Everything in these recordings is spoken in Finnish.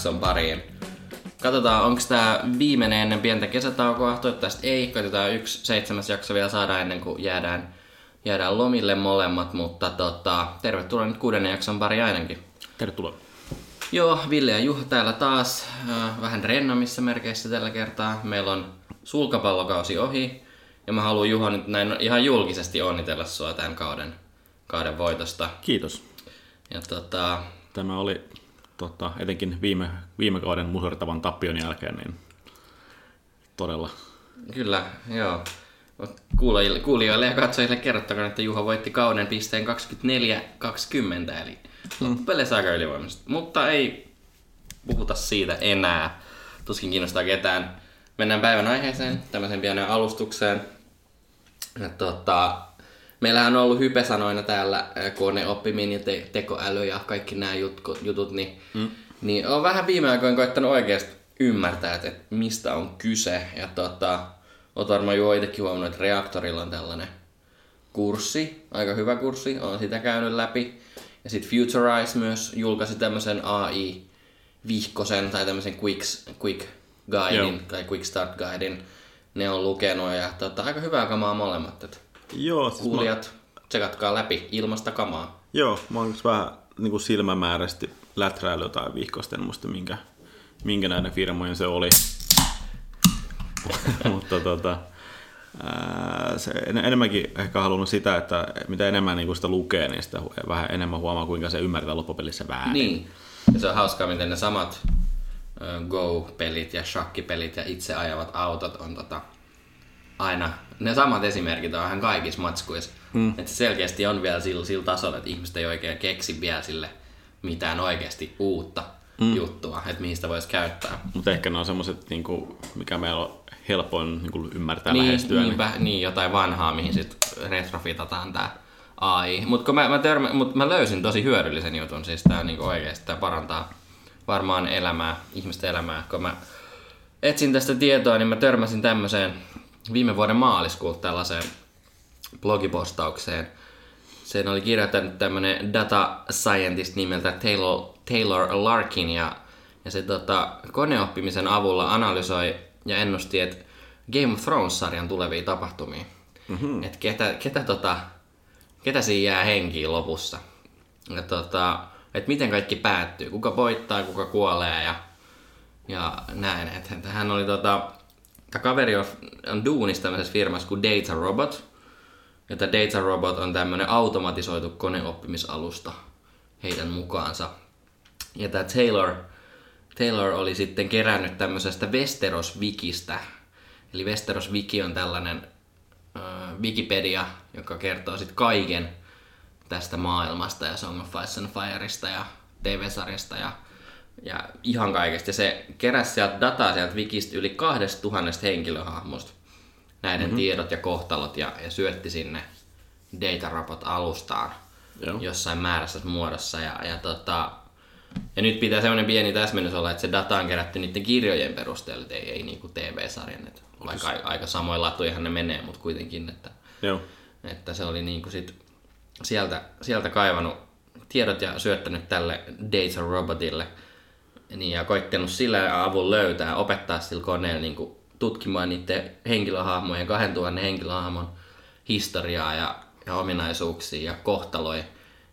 jakson pariin. Katsotaan, onko tämä viimeinen ennen pientä kesätaukoa. Toivottavasti ei. Katsotaan yksi seitsemäs jakso vielä saada ennen kuin jäädään, jäädään lomille molemmat. Mutta tota, tervetuloa nyt kuudennen jakson pari ainakin. Tervetuloa. Joo, Ville ja Juha täällä taas. Äh, vähän rennomissa merkeissä tällä kertaa. Meillä on sulkapallokausi ohi. Ja mä haluan Juha nyt näin ihan julkisesti onnitella sua tämän kauden, kauden voitosta. Kiitos. Ja tota, Tämä oli tota, etenkin viime, viime kauden musertavan tappion jälkeen niin todella Kyllä, joo. Kuulijoille, kuulijoille ja katsojille kerrottakoon, että Juha voitti kauden pisteen 24-20, eli loppupeleissä aika ylivoimaisesti. Mutta ei puhuta siitä enää. Tuskin kiinnostaa ketään. Mennään päivän aiheeseen, tämmöisen pienen alustukseen. Tota, meillähän on ollut hypesanoina täällä ää, koneoppiminen ja te- tekoäly ja kaikki nämä jutut, jutut, niin, mm. niin on vähän viime aikoina koittanut oikeasti ymmärtää, että, että mistä on kyse. Ja tota, oot varmaan jo itsekin huomannut, että Reaktorilla on tällainen kurssi, aika hyvä kurssi, on sitä käynyt läpi. Ja sitten Futurize myös julkaisi tämmöisen AI-vihkosen tai tämmöisen quick, quick guidein Joo. tai quick start guidein. Ne on lukenut ja tota, aika hyvää kamaa molemmat. Että Joo, siis kuulijat, tsekatkaa läpi ilmasta kamaa. Mä, joo, mä oon vähän niin kuin silmämääräisesti läträily jotain vihkosta, en muista minkä, minkä näiden firmojen se oli. Mutta tota, se en, enemmänkin ehkä halunnut sitä, että mitä enemmän niin sitä lukee, niin sitä vähän enemmän huomaa, kuinka se ymmärtää loppupelissä väärin. Niin. Ja se on hauskaa, miten ne samat Go-pelit ja shakkipelit ja itse ajavat autot on tota, aina, ne samat esimerkit on ihan kaikissa matskuissa. Mm. Että se selkeästi on vielä sillä, sillä tasolla, että ihmiset ei oikein keksi vielä sille mitään oikeasti uutta mm. juttua, että mihin sitä voisi käyttää. Mutta ehkä ne on semmoiset, niin kuin, mikä meillä on helpoin niin kuin ymmärtää Niin, lähestyä. niin, niin. niin, jotain vanhaa, mihin sitten retrofitataan tää AI. Mutta mä, mä, törmä, mut mä löysin tosi hyödyllisen jutun, siis tää niinku oikeesti tää parantaa varmaan elämää, ihmisten elämää. Kun mä etsin tästä tietoa, niin mä törmäsin tämmöiseen viime vuoden maaliskuulta tällaiseen blogipostaukseen. Sen oli kirjoittanut tämmönen data scientist nimeltä Taylor, Taylor Larkin ja, ja se tota, koneoppimisen avulla analysoi ja ennusti, että Game of Thrones-sarjan tulevia tapahtumia. Mm-hmm. Että ketä, ketä, tota, ketä siinä jää henkiin lopussa. Ja tota, että miten kaikki päättyy, kuka voittaa, kuka kuolee ja, ja näin. Että että hän oli tota, tämä kaveri on, on duunissa tämmöisessä firmassa kuin Data Robot. Ja tämä Data Robot on tämmöinen automatisoitu koneoppimisalusta heidän mukaansa. Ja tämä Taylor, Taylor oli sitten kerännyt tämmöisestä Westeros-wikistä. Eli Westeros-wiki on tällainen äh, Wikipedia, joka kertoo sitten kaiken tästä maailmasta ja Song of Ice and Fireista ja TV-sarjasta ja, ja ihan kaikesta. Ja se keräsi sieltä dataa sieltä wikistä yli 2000 henkilöhahmosta näiden mm-hmm. tiedot ja kohtalot ja, ja syötti sinne Datarobot-alustaan Joo. jossain määrässä muodossa. Ja, ja, tota, ja nyt pitää semmoinen pieni täsmennys olla, että se data on kerätty niiden kirjojen perusteella, ei, ei niinku TV-sarjan. Että vaikka a- aika samoin latuihan ne menee, mutta kuitenkin, että, Joo. että se oli niinku sit sieltä, sieltä kaivannut tiedot ja syöttänyt tälle Data Robotille niin, ja koittanut sillä avun löytää, opettaa sillä koneella niin tutkimaan niiden henkilöhahmojen, 2000 henkilöhahmon historiaa ja, ja ominaisuuksia ja kohtaloja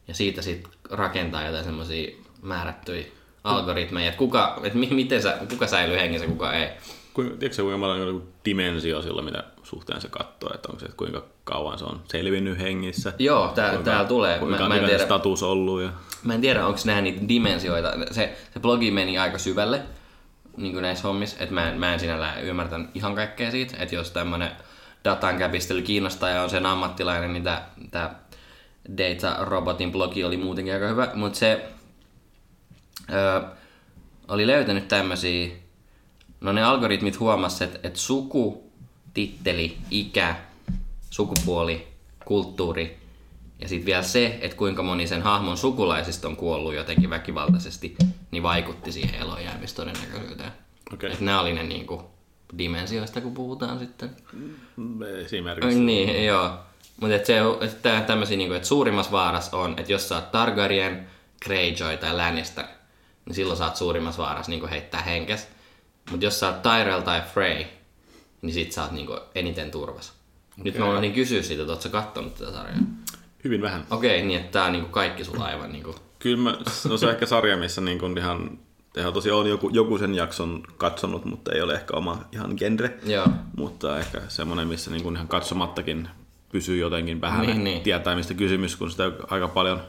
ja siitä sitten rakentaa jotain semmoisia määrättyjä algoritmeja, että kuka, et mi, miten sä, kuka säilyy hengissä, kuka ei. Kuinka, tiedätkö se, kuinka paljon dimensio sillä, mitä suhteen se katsoo, että onko se, että kuinka kauan se on selvinnyt hengissä? Joo, tää, kuinka, täällä tulee. Kuinka Mä, mä en tiedä, status ollut. Ja... Mä en tiedä, onko nämä niitä dimensioita. Se, se blogi meni aika syvälle niin kuin näissä hommissa, että mä en, mä en sinällään ymmärtänyt ihan kaikkea siitä, että jos tämmönen datan käpistely kiinnostaa ja on sen ammattilainen, niin tämä Data Robotin blogi oli muutenkin aika hyvä, mutta se ö, oli löytänyt tämmöisiä, no ne algoritmit huomasi, että, että suku, titteli, ikä, sukupuoli, kulttuuri ja sitten vielä se, että kuinka moni sen hahmon sukulaisista on kuollut jotenkin väkivaltaisesti, niin vaikutti siihen elonjäämistodennäköisyyteen. Okei. Että nämä oli ne niinku dimensioista, kun puhutaan sitten. Esimerkiksi. Niin, joo. Mutta et se, et tää, tämmösiä, niinku, että suurimmassa vaarassa on, että jos sä oot Targaryen, Greyjoy tai Lannister, niin silloin sä oot suurimmassa vaarassa niin heittää henkes. Mutta jos sä oot Tyrell tai Frey, niin sit sä oot niin eniten turvassa. Okay. Nyt mä unohdin kysyä siitä, että oot sä kattonut tätä sarjaa? Hyvin vähän. Okei, okay, niin että tää on niin kaikki sulla aivan niin kuin... Kyllä mä, no se on ehkä sarja, missä niin kuin ihan Ihan tosiaan on joku, joku sen jakson katsonut, mutta ei ole ehkä oma ihan genre. Joo. Mutta ehkä semmoinen, missä niin kuin ihan katsomattakin pysyy jotenkin vähän Niin, niin. tietää, mistä kysymys, kun sitä aika paljon,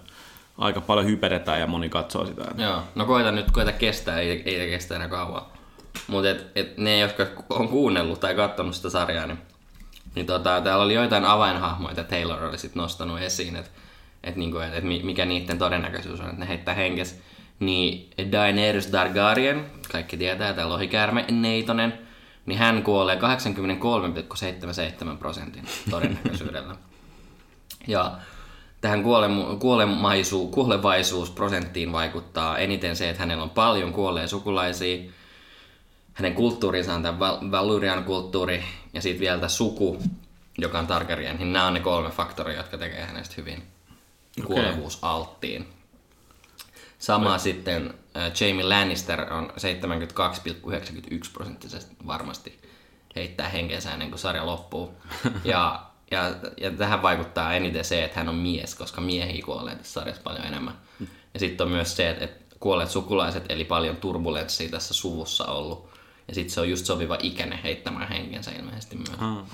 aika paljon hyperetään ja moni katsoo sitä. Joo, no koita nyt, koita kestää, ei, ei kestä enää kauan. Mutta et, et ne, jotka on kuunnellut tai katsonut sitä sarjaa, niin, niin tota, täällä oli joitain avainhahmoja, että Taylor oli sit nostanut esiin, että et, niinku, et, et mikä niiden todennäköisyys on, että ne heittää henkes. Niin Daenerys Targaryen, kaikki tietää, tämä lohikäärme Neitonen, niin hän kuolee 83,77 prosentin todennäköisyydellä. ja tähän kuolemaisuus, kuolevaisuusprosenttiin vaikuttaa eniten se, että hänellä on paljon kuolleen sukulaisia. Hänen kulttuurinsa on tämä Valyrian kulttuuri ja sitten vielä tämä suku, joka on Targaryen, niin nämä on ne kolme faktoria, jotka tekee hänestä hyvin kuolevuusalttiin. Sama okay. sitten äh, Jamie Lannister on 72,91 prosenttisesti varmasti heittää henkeensä ennen kuin sarja loppuu. ja, ja, ja tähän vaikuttaa eniten se, että hän on mies, koska miehiä kuolee tässä sarjassa paljon enemmän. Ja sitten on myös se, että, että kuolleet sukulaiset, eli paljon turbulenssia tässä suvussa ollut. Ja sitten se on just sopiva ikäinen heittämään henkensä ilmeisesti myös. Hmm.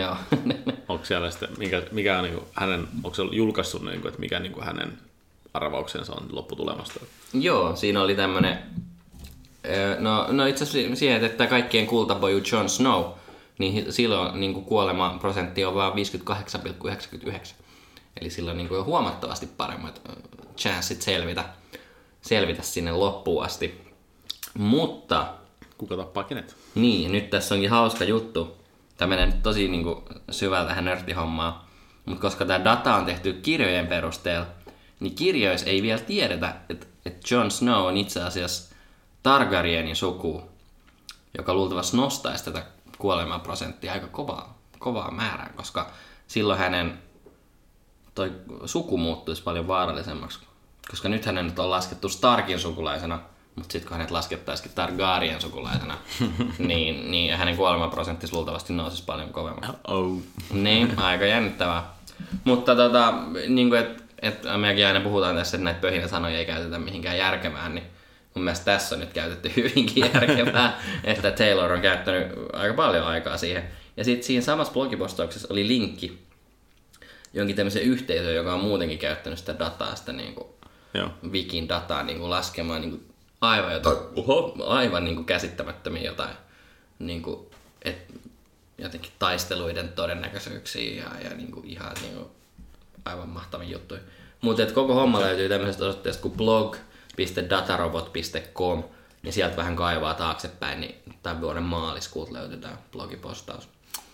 Joo. onko siellä sitten, mikä, mikä on niin kuin hänen, onko se julkaissut, niin kuin, että mikä niin kuin hänen arvauksensa on lopputulemasta. Joo, siinä oli tämmönen, no, no itse asiassa siihen, että kaikkien kultapoju Jon Snow, niin silloin niin kuin kuolema prosentti on vain 58,99. Eli silloin niin kuin huomattavasti paremmat chanssit selvitä, selvitä sinne loppuun asti. Mutta... Kuka tappaa kenet? Niin, nyt tässä onkin hauska juttu. Tämä menee nyt tosi niin kuin, syvällä tähän nörttihommaan. Mutta koska tämä data on tehty kirjojen perusteella, niin kirjoissa ei vielä tiedetä, että, että Jon Snow on itse asiassa Targaryenin suku, joka luultavasti nostaisi tätä kuolemaprosenttia aika kovaa, kovaa määrää, koska silloin hänen toi suku muuttuisi paljon vaarallisemmaksi. Koska nyt hänen on laskettu Starkin sukulaisena, mutta sitten kun hänet laskettaisiin Targaryen sukulaisena, niin, niin hänen kuolemaprosentti luultavasti nousisi paljon kovemmaksi. Oh. Niin, aika jännittävää. Mutta tota, niin kuin, että että mekin aina puhutaan tässä, että näitä pöhinä sanoja ei käytetä mihinkään järkevään, niin mun mielestä tässä on nyt käytetty hyvinkin järkevää, että Taylor on käyttänyt aika paljon aikaa siihen. Ja sitten siinä samassa blogipostauksessa oli linkki jonkin tämmöisen yhteisön, joka on muutenkin käyttänyt sitä dataa, sitä niin kuin Joo. Wikin dataa niin kuin laskemaan niin kuin aivan, jotain, uho, aivan niin kuin käsittämättömiä jotain niin kuin, et, jotenkin taisteluiden todennäköisyyksiä ja, ja niin kuin ihan niin kuin aivan mahtavia juttuja. Mutta koko homma löytyy tämmöisestä osoitteesta kuin blog.datarobot.com, niin sieltä vähän kaivaa taaksepäin, niin tämän vuoden maaliskuut löytyy tämä blogipostaus.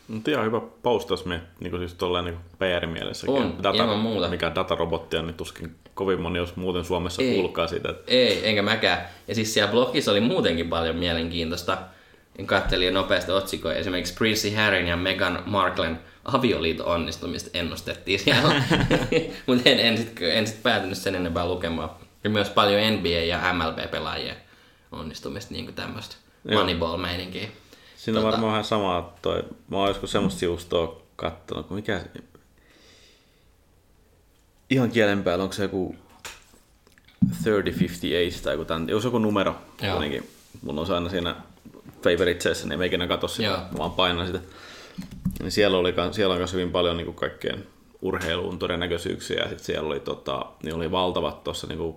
Mutta ihan hyvä postaus me, niin siis tolleen niin PR-mielessä. On, Data, ilman muuta. Mikä datarobottia, niin tuskin kovin moni, jos muuten Suomessa ei, kuulkaa siitä. Että... Ei, enkä mäkään. Ja siis siellä blogissa oli muutenkin paljon mielenkiintoista. Katselin nopeasti otsikoja. Esimerkiksi Prissy Harryn ja Meghan Marklen avioliiton onnistumista ennustettiin siellä. Mutta en, en sitten en sit päätynyt sen enempää lukemaan. Ja myös paljon NBA ja MLB-pelaajia onnistumista, niin kuin tämmöistä Moneyball-meininkiä. Siinä tota... on varmaan vähän samaa toi. Mä oon joskus semmoista sivustoa kattonut, kun mikä... Ihan kielen päällä, onko se joku 3058 tai joku tämän, jos joku numero. Joo. Mulla on se aina siinä favoritseissa, niin ei ikinä katso sitä, Joo. vaan painan sitä. Niin siellä, oli, siellä on myös hyvin paljon niin kaikkeen urheiluun todennäköisyyksiä ja sitten siellä oli, tota, niin oli valtavat tuossa niin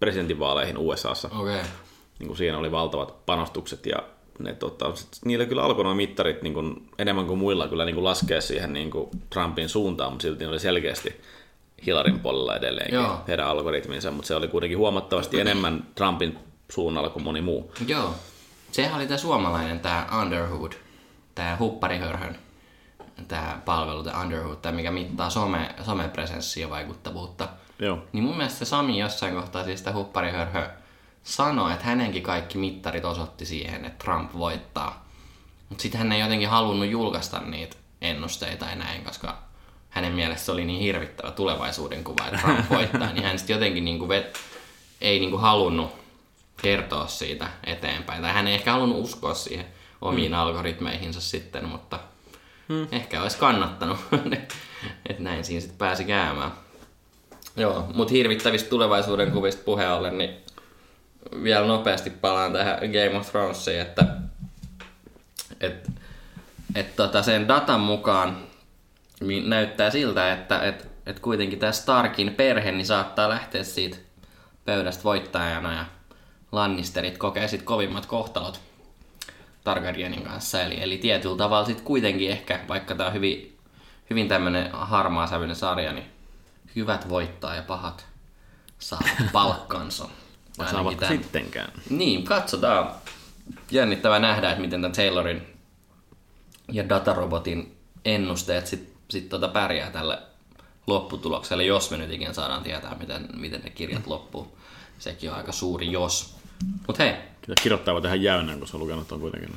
presidentinvaaleihin USAssa. Okay. Niin kuin siinä oli valtavat panostukset ja ne, tota, niillä kyllä alkoi nuo mittarit niin kuin, enemmän kuin muilla kyllä niin kuin laskea siihen niin kuin Trumpin suuntaan, mutta silti ne oli selkeästi Hillarin puolella edelleenkin Joo. heidän algoritminsa, mutta se oli kuitenkin huomattavasti enemmän Trumpin suunnalla kuin moni muu. Joo. Sehän oli tämä suomalainen, tämä Underhood, tämä hupparihörhön tämä palvelu, tämä Underhood, tämä mikä mittaa some, somepresenssiä ja vaikuttavuutta. Joo. Niin mun mielestä Sami jossain kohtaa siis sitä hupparihörhö sanoi, että hänenkin kaikki mittarit osoitti siihen, että Trump voittaa. Mutta sitten hän ei jotenkin halunnut julkaista niitä ennusteita ja näin, koska hänen mielestä se oli niin hirvittävä tulevaisuuden kuva, että Trump voittaa, niin hän sitten jotenkin niinku vet, ei niinku halunnut kertoa siitä eteenpäin. Tai hän ei ehkä halunnut uskoa siihen omiin mm. algoritmeihinsa sitten, mutta mm. ehkä olisi kannattanut, että näin siinä sitten pääsi käymään. Joo, mutta hirvittävistä tulevaisuuden kuvista puheen ollen, niin vielä nopeasti palaan tähän Game of Thronesiin, että et, et tota sen datan mukaan niin näyttää siltä, että et, et kuitenkin tämä Starkin perhe niin saattaa lähteä siitä pöydästä voittajana ja Lannisterit kokee sit kovimmat kohtalot Targaryenin kanssa. Eli, eli tietyllä tavalla sitten kuitenkin ehkä, vaikka tämä on hyvin, hyvin tämmöinen harmaa sävyinen sarja, niin hyvät voittaa ja pahat saa palkkansa. Saavat tämän... sittenkään. Niin, katsotaan. Jännittävää nähdä, että miten tämän Taylorin ja datarobotin ennusteet sitten sit tota pärjää tälle lopputulokselle, jos me nyt ikinä saadaan tietää, miten, miten ne kirjat loppuu. Sekin on aika suuri jos. Mut hei. Kyllä kirjoittaja tehdä jäynän, kun se on lukenut on kuitenkin.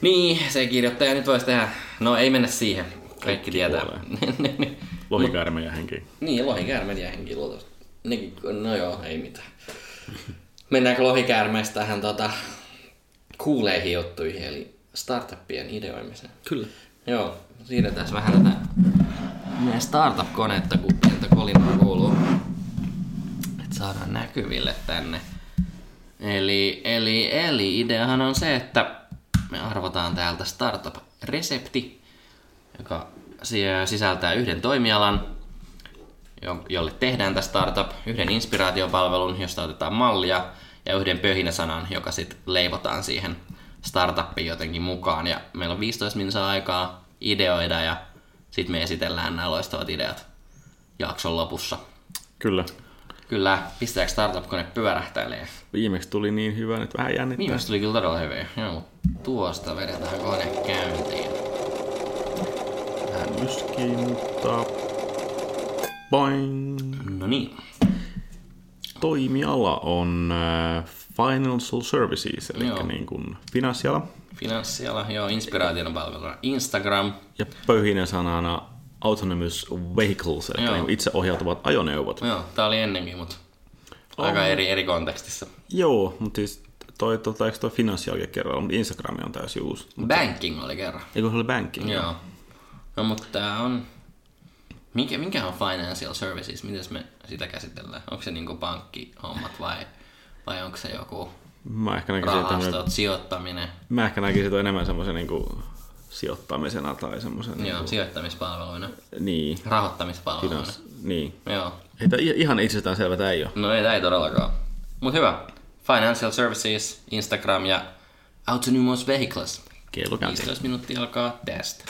Niin, se kirjoittaja nyt voisi tehdä. No ei mennä siihen. Kaikki, Kaikki tietää. Lohikäärme ja henki. Niin, lohikäärme ja henki luultavasti. No joo, ei mitään. Mennäänkö lohikäärmeistä tähän tota, kuuleihin juttuihin, eli startuppien ideoimiseen? Kyllä. Joo, siirretään vähän tätä meidän startup-konetta, kun pientä kolinaa kuuluu. Että saadaan näkyville tänne. Eli, eli, eli ideahan on se, että me arvotaan täältä startup-resepti, joka sisältää yhden toimialan, jolle tehdään tämä startup, yhden inspiraatiopalvelun, josta otetaan mallia, ja yhden pöhinäsanan, joka sitten leivotaan siihen startuppiin jotenkin mukaan. Ja meillä on 15 minuuttia aikaa ideoida ja sitten me esitellään nämä loistavat ideat jakson lopussa. Kyllä. Kyllä, pistääkö startup-kone pyörähtäilee? Viimeksi tuli niin hyvä, että vähän jännittää. Viimeksi tuli kyllä todella hyvä. Joo, mutta tuosta vedetään kone käyntiin. Vähän yskii, mutta... Boing! No niin. Toimiala on äh, Financial Services, eli joo. niin kuin finanssiala. Finanssiala, joo, inspiraation palveluna Instagram. Ja pöyhinen sanana Autonomous Vehicles, eli niin itseohjautuvat ajoneuvot. Joo, tää oli ennenkin, mutta aika eri, eri kontekstissa. Joo, mutta siis toi, tota, eikö toi finanssialke kerran, mutta Instagram on täysin uusi. Banking oli kerran. Eikö se oli banking? Joo. No, mutta tää on... Mikä, mikä on financial services? Miten me sitä käsitellään? Onko se niinku pankkihommat vai, vai onko se joku Mä ehkä näkisin, rahastot, että sijoittaminen? Mä ehkä näkisin, että enemmän semmoisen niinku sijoittamisena tai semmoisen... Joo, niin kuin, sijoittamispalveluina. Niin. Rahoittamispalveluina. Finans, niin. Joo. Ei, tämä ihan itsestään selvä tämä ei ole. No ei, tämä ei todellakaan. Mutta hyvä. Financial Services, Instagram ja Autonomous Vehicles. Kello 15 minuuttia alkaa tästä.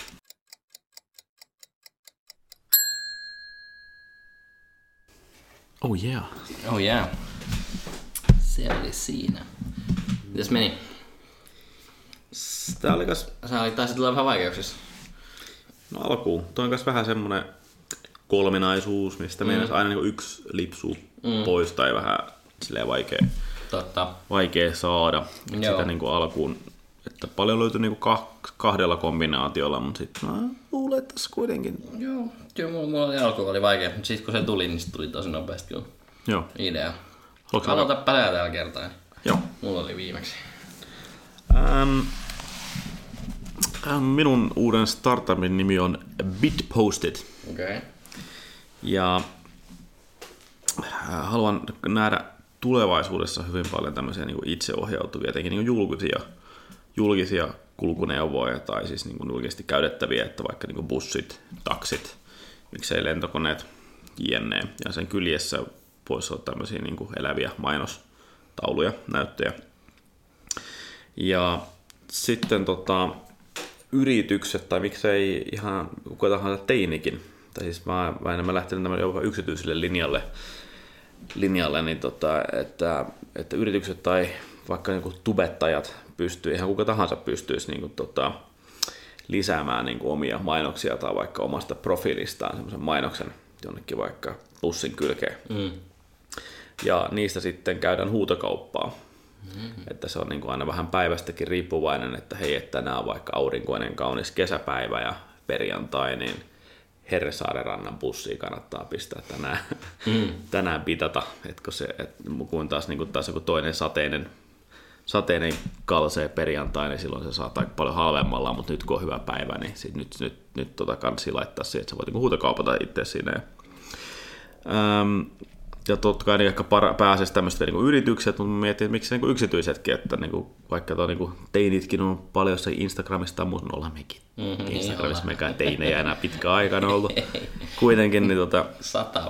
Oh yeah. Oh yeah. Se oli siinä. Mitäs meni? Tää oli kas... Sä olit taas tulla vähän vaikeuksissa. No alkuun. Tuo on kas vähän semmonen kolminaisuus, mistä mm. meidän aina niin yksi lipsu mm. pois tai vähän silleen vaikea, Totta. vaikea saada. Joo. Sitä niin kuin alkuun, että paljon löytyi niin kuin kahdella kombinaatiolla, mutta sitten mä luulen, että tässä kuitenkin. Joo, kyllä mulla, mulla oli alku oli vaikea, mutta sitten kun se tuli, niin se tuli tosi nopeasti kyllä Joo. idea. Aloita pälää tällä kertaa. Joo. Mulla oli viimeksi. Ähm, minun uuden startupin nimi on Bitpostit. Okei. Okay. Ja äh, haluan nähdä tulevaisuudessa hyvin paljon tämmöisiä niin kuin itseohjautuvia, etenkin niin kuin julkisia, julkisia kulkuneuvoja tai siis niin kuin julkisesti käytettäviä, että vaikka niin kuin bussit, taksit, miksei lentokoneet, jne. Ja sen kyljessä voisi olla tämmöisiä niin kuin eläviä mainostauluja, näyttöjä. Ja sitten tota, yritykset, tai miksei ihan kuka tahansa teinikin, tai siis mä, mä enemmän lähtenyt jopa yksityiselle linjalle, linjalle niin tota, että, että yritykset tai vaikka niin tubettajat pystyy, ihan kuka tahansa pystyisi niin kuin, tota, lisäämään niin kuin omia mainoksia tai vaikka omasta profiilistaan semmoisen mainoksen jonnekin vaikka bussin kylkeen. Mm. Ja niistä sitten käydään huutokauppaa. Mm-hmm. Että se on niin kuin aina vähän päivästäkin riippuvainen, että hei, että tänään on vaikka aurinkoinen kaunis kesäpäivä ja perjantai, niin Herresaaren rannan bussiin kannattaa pistää tänään, mm. tänään pitata, että se, et, kun taas, niin kuin taas joku toinen sateinen sateinen kalsee perjantai, niin silloin se saattaa aika paljon halvemmalla, mutta nyt kun on hyvä päivä, niin sit nyt, nyt, nyt tota kansi laittaa siihen, että sä voit niinku huutokaupata itse siinä. Ähm, ja totta kai niin ehkä para, pääsisi tämmöiset niin yritykset, mutta mietin, että miksi niin yksityisetkin, että niin kuin, vaikka tuo, niin kuin, teinitkin on paljon se Instagramista, mutta ollaan mekin. Mm-hmm, Instagramissa niin mekään teinejä enää pitkä aikana ollut. kuitenkin, niin, tota,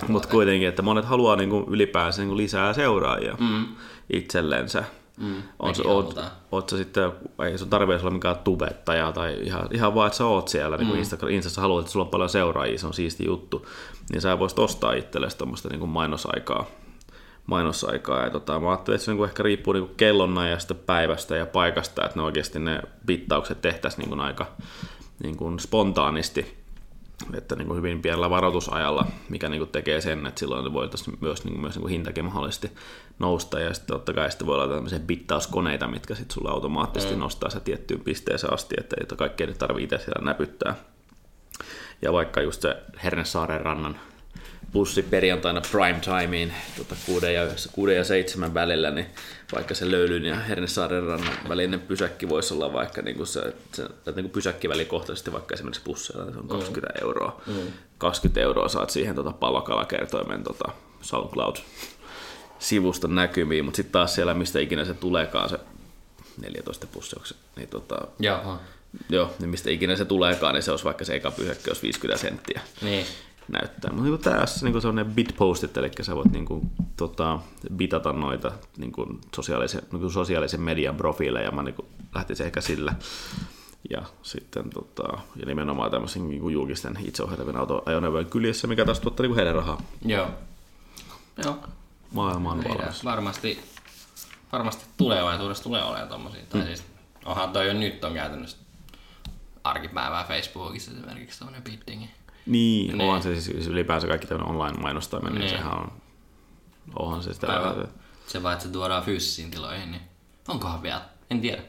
mutta kuitenkin, että monet haluaa niin kuin, ylipäänsä niin kuin, lisää seuraajia mm. itsellensä. Mm, on, oot, oot sä sitten, ei sun tarvitse olla mikään tubettaja tai ihan, ihan vaan, että sä oot siellä niin mm. Instagram, Instassa haluat, että sulla on paljon seuraajia, se on siisti juttu, niin sä voisit ostaa itsellesi tuommoista niin mainosaikaa. mainosaikaa. Ja tota, mä ajattelin, että se niin ehkä riippuu niin kellonnajasta, päivästä ja paikasta, että ne oikeasti ne bittaukset tehtäisiin niin aika niin kuin spontaanisti että niin kuin hyvin pienellä varoitusajalla, mikä niin kuin tekee sen, että silloin voitaisiin myös, niin kuin, myös niin kuin hintakin mahdollisesti nousta, ja sitten totta kai sitten voi olla tämmöisiä bittauskoneita, mitkä sitten sulla automaattisesti mm. nostaa se tiettyyn pisteeseen asti, että ei kaikkea tarvitse itse siellä näpyttää. Ja vaikka just se Hernesaaren rannan bussi perjantaina prime timeen tota 6, ja, 6 ja 7 välillä, niin vaikka se löylyn ja Hernesaaren rannan välinen pysäkki voisi olla vaikka niin kuin se, se niin kuin pysäkkivälikohtaisesti vaikka esimerkiksi busseilla, niin se on 20 mm. euroa. Mm. 20 euroa saat siihen tota palokalakertoimen tota SoundCloud sivuston näkymiin, mutta sitten taas siellä, mistä ikinä se tuleekaan, se 14 pussi, niin tota, Jaha. Joo, niin mistä ikinä se tuleekaan, niin se olisi vaikka se eka pysäkki, olisi 50 senttiä. Niin näyttää. Mutta niin tässä niin sellainen bitpostit, eli sä voit niin kuin, tota, bitata noita niin kuin sosiaalisen, niin kuin sosiaalisen median profiileja, mä niin kuin, lähtisin ehkä sillä. Ja sitten tota, ja nimenomaan tämmöisen niin kuin julkisten itseohjaavien autoajoneuvojen kyljessä, mikä taas tuottaa niin kuin heidän rahaa. Joo. Joo. Maailma on valmis. Varmasti, varmasti tulevaisuudessa tulee olemaan tommosia. Mm. Tai siis, onhan toi jo nyt on käytännössä arkipäivää Facebookissa esimerkiksi tommonen biddingi. Niin, niin. onhan se siis ylipäänsä kaikki tämmöinen online-mainostaminen, niin. niin sehän on, onhan se sitä. Päivä. Se vaan, että se tuodaan fyysisiin tiloihin, niin onkohan vielä? En tiedä.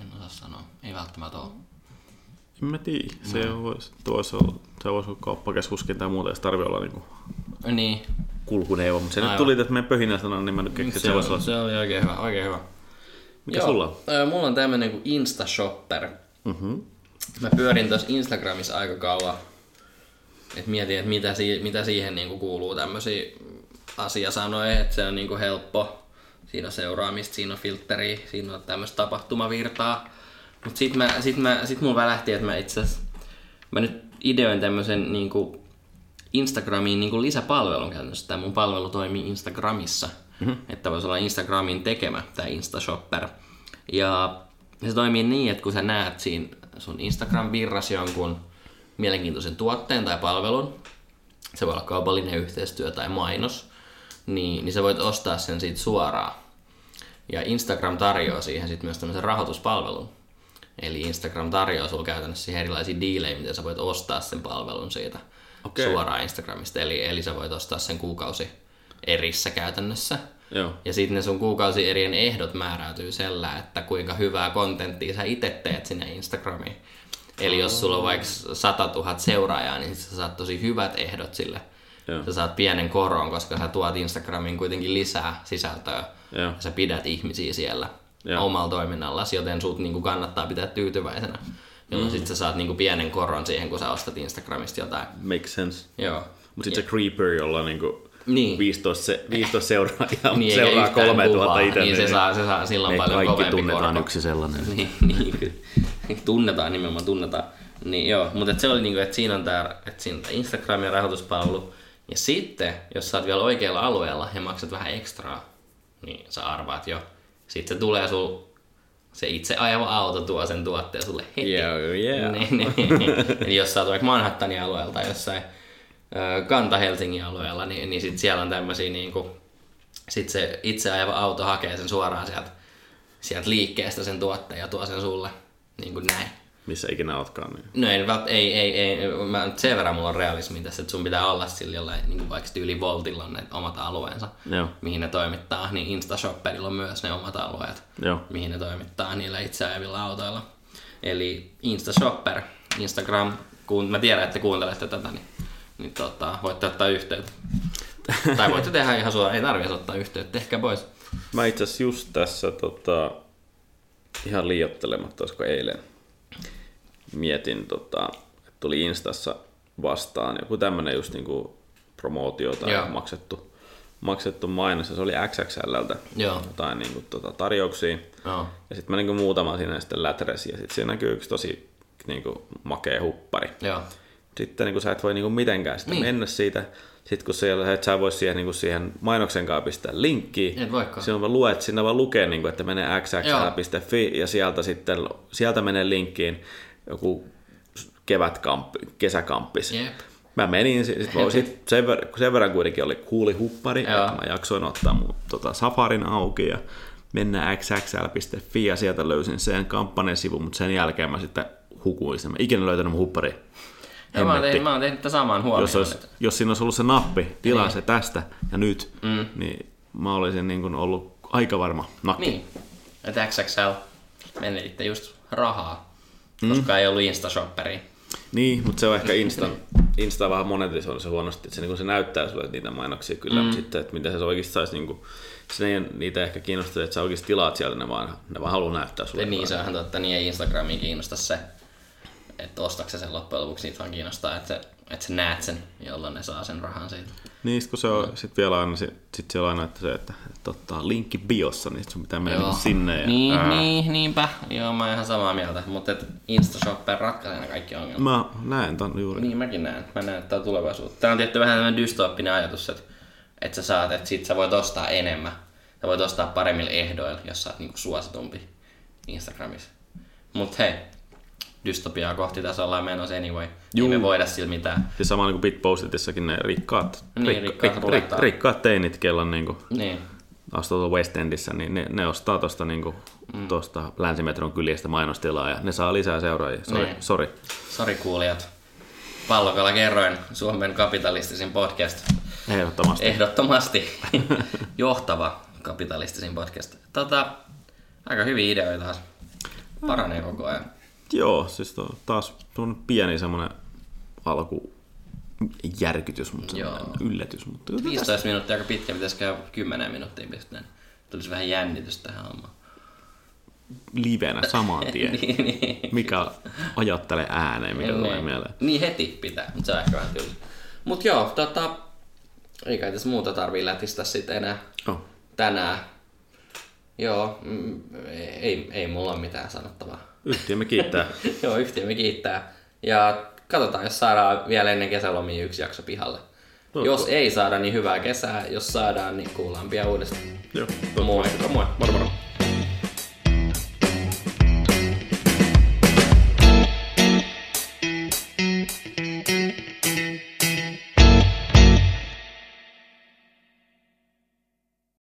En osaa sanoa. Ei välttämättä ole. En mä tiedä. Se no. voisi, voisi olla, se voisi olla kauppakeskuskin tai muuta, jos tarvii olla niinku niin. kulkuneuvo. Mutta se Aivan. nyt tuli että meidän pöhinä sanoa, niin mä nyt keksin, se, se voisi olla. Se oli oikein hyvä, oikein hyvä. Mikä Joo, sulla on? Mulla on tämmönen kuin Instashopper. Mm-hmm mä pyörin tuossa Instagramissa aika kauan, että mietin, että mitä, si- mitä siihen niinku kuuluu tämmöisiä asiasanoja, että se on niinku helppo. Siinä on seuraamista, siinä on filtteri, siinä on tämmöistä tapahtumavirtaa. Mutta sit, mä, sit, mä, sit mun välähti, että mä itse mä nyt ideoin tämmöisen niinku Instagramiin niinku lisäpalvelun käytännössä. Tämä mun palvelu toimii Instagramissa. Mm-hmm. Että voisi olla Instagramin tekemä, tämä Instashopper. Ja se toimii niin, että kun sä näet siinä sun Instagram-virras jonkun mielenkiintoisen tuotteen tai palvelun, se voi olla kaupallinen yhteistyö tai mainos, niin, niin sä voit ostaa sen siitä suoraan. Ja Instagram tarjoaa siihen sitten myös tämmöisen rahoituspalvelun. Eli Instagram tarjoaa sulle käytännössä siihen erilaisia diilejä, miten sä voit ostaa sen palvelun siitä okay. suoraan Instagramista. Eli, eli sä voit ostaa sen kuukausi erissä käytännössä. Joo. Ja sitten ne sun kuukausi erien ehdot määräytyy sellä, että kuinka hyvää kontenttia sä itse teet sinne Instagramiin. Eli jos sulla on vaikka 100 000 seuraajaa, niin sä saat tosi hyvät ehdot sille. Joo. Sä saat pienen koron, koska sä tuot Instagramiin kuitenkin lisää sisältöä. Joo. Ja sä pidät ihmisiä siellä Joo. omalla toiminnallasi, joten sut niinku kannattaa pitää tyytyväisenä. Jolloin mm. sit sä saat niinku pienen koron siihen, kun sä ostat Instagramista jotain. Makes sense. Joo. Mutta sitten se creeper, jolla niinku niin. 15, 15 seuraajaa, niin, seuraa 3000 itse. Niin, se saa, se saa silloin paljon kaikki tunnetaan korko. yksi sellainen. niin, niin, tunnetaan nimenomaan, tunnetaan. Niin joo, mutta se oli niinku, että siinä on tää, että siinä on tää Instagramin rahoituspalvelu. Ja sitten, jos sä oot vielä oikealla alueella ja maksat vähän ekstraa, niin sä arvaat jo. Sitten se tulee sul se itse ajava auto tuo sen tuotteen sulle heti. Yeah, yeah. niin, niin, niin. Eli jos sä oot vaikka Manhattanin alueella tai jossain Kanta-Helsingin alueella, niin, niin sit siellä on tämmöisiä niin kuin, sit se itse ajava auto hakee sen suoraan sieltä, sieltä liikkeestä sen tuotteen ja tuo sen sulle niin kuin näin. Missä ikinä ootkaan. Niin. No ei, ei, ei, ei, mä, sen verran mulla on realismi tässä, että sun pitää olla sillä jollain, niin kuin vaikka yli Voltilla on ne omat alueensa, Joo. mihin ne toimittaa, niin Instashopperilla on myös ne omat alueet, Joo. mihin ne toimittaa niillä itse ajavilla autoilla. Eli Instashopper, Instagram, kun mä tiedän, että kuuntelette tätä, niin niin tota, voitte ottaa yhteyttä. tai voitte tehdä ihan suoraan, ei tarvitse ottaa yhteyttä, tehkää pois. Mä itse asiassa just tässä tota, ihan liiottelematta, olisiko eilen, mietin, tota, että tuli Instassa vastaan joku tämmönen just niinku promootio tai Joo. maksettu, maksettu mainos, ja se oli XXLltä Joo. jotain niinku, tota, tarjouksia. Joo. Ja sitten mä niinku muutama siinä sitten läträsin, ja sitten siinä näkyy yksi tosi niinku, makea huppari. Joo. Sitten niin sä et voi niin mitenkään sitten Niin. mennä siitä. Sitten kun siellä, et sä voi siihen, niin siihen mainoksen kanssa pistää linkkiä. Et voikaan. Silloin vaan luet, sinne vaan lukee, niin kuin, että menee xxl.fi ja sieltä sitten sieltä menee linkkiin joku kevätkamppi, kesäkamppis. Jep. Mä menin, sit, mä, sit sen, kun sen verran kuitenkin oli kuuli huppari, Joo. että mä jaksoin ottaa mun tota, Safarin auki ja mennä xxl.fi ja sieltä löysin sen kampanjasivun, mutta sen jälkeen mä sitten hukuin sen. Mä ikinä löytänyt mun huppari. Ja mä, oon tehnyt, mä oon tehnyt tämän saman huomioon. Jos, olisi, että- jos siinä olisi ollut se nappi, tilaa se tästä ja nyt, mm. niin mä olisin niin kuin ollut aika varma nakki. Niin, että XXL menetitte just rahaa, koska Mm. ei ollut Instashopperi. Niin, mutta se on ehkä Insta, Insta vähän monetisoinut se huonosti, että se, niin se näyttää sulle niitä mainoksia kyllä, mm. mutta sitten, että miten se oikeasti saisi, niin kuin, se ei, niitä ehkä kiinnostaa, että sä oikeasti tilaat sieltä, ne vaan, ne vaan haluaa näyttää sulle. Ja niin, se on ihan totta, niin ei Instagramiin kiinnosta se, että ostatko sä sen loppujen lopuksi, niitä vaan kiinnostaa, että, sä, että sä näet sen, jolloin ne saa sen rahan siitä. Niin, kun se on sit vielä aina, sit, sit siellä aina, että se, että, että ottaa linkki biossa, niin sun pitää mennä niin sinne. Ja, niin, ää, niin, niinpä. Joo, mä oon ihan samaa mieltä, mutta et Instashopper ratkaisee ne kaikki ongelmat. Mä näen ton juuri. Niin mäkin näen. Mä näen, että tää on tulevaisuutta. Tää on tietty vähän tämmönen dystooppinen ajatus, että, että sä saat, että sit sä voit ostaa enemmän. Sä voit ostaa paremmilla ehdoilla, jos sä oot niinku suositumpi Instagramissa. Mut hei, dystopiaa kohti tässä ollaan menossa anyway. Juu. Ei me voida sillä mitään. Siis sama niin kuin Bitpostitissakin ne rikkaat, Niin, rikkaat rulettaa. rikkaat teinit, kellä on niin kuin, Niin. astuu West Endissä, niin ne, ne ostaa tuosta niin mm. tosta länsimetron kyljestä mainostilaa ja ne saa lisää seuraajia. Sori, Niin. sori. Sori kuulijat. Pallokalla kerroin Suomen kapitalistisin podcast. Ehdottomasti. Ehdottomasti johtava kapitalistisin podcast. Tota, aika hyviä ideoita taas. Paranee koko ajan. Joo, siis to, taas on pieni semmoinen alku järkytys, mutta Joo. yllätys. Mutta 15 minuuttia aika pitkä, pitäisi käydä 10 minuuttia pistää. Tulisi vähän jännitystä tähän hommaan. livenä saman tien. niin, niin. Mikä ajattelee ääneen, mikä tulee niin. mieleen. Niin heti pitää, mutta se on ehkä vähän tylsä. Mut joo, tota, ei kai tässä muuta tarvii lätistä sitten enää Oh. tänään. Joo, mm, ei, ei mulla ole mitään sanottavaa. Yhtiömme kiittää. joo, yhtiömme kiittää. Ja katsotaan, jos saadaan vielä ennen kesälomia yksi jakso pihalle. No, jos ei saada, niin hyvää kesää. Jos saadaan, niin kuullaan pian uudestaan. Joo, moi! moro moro.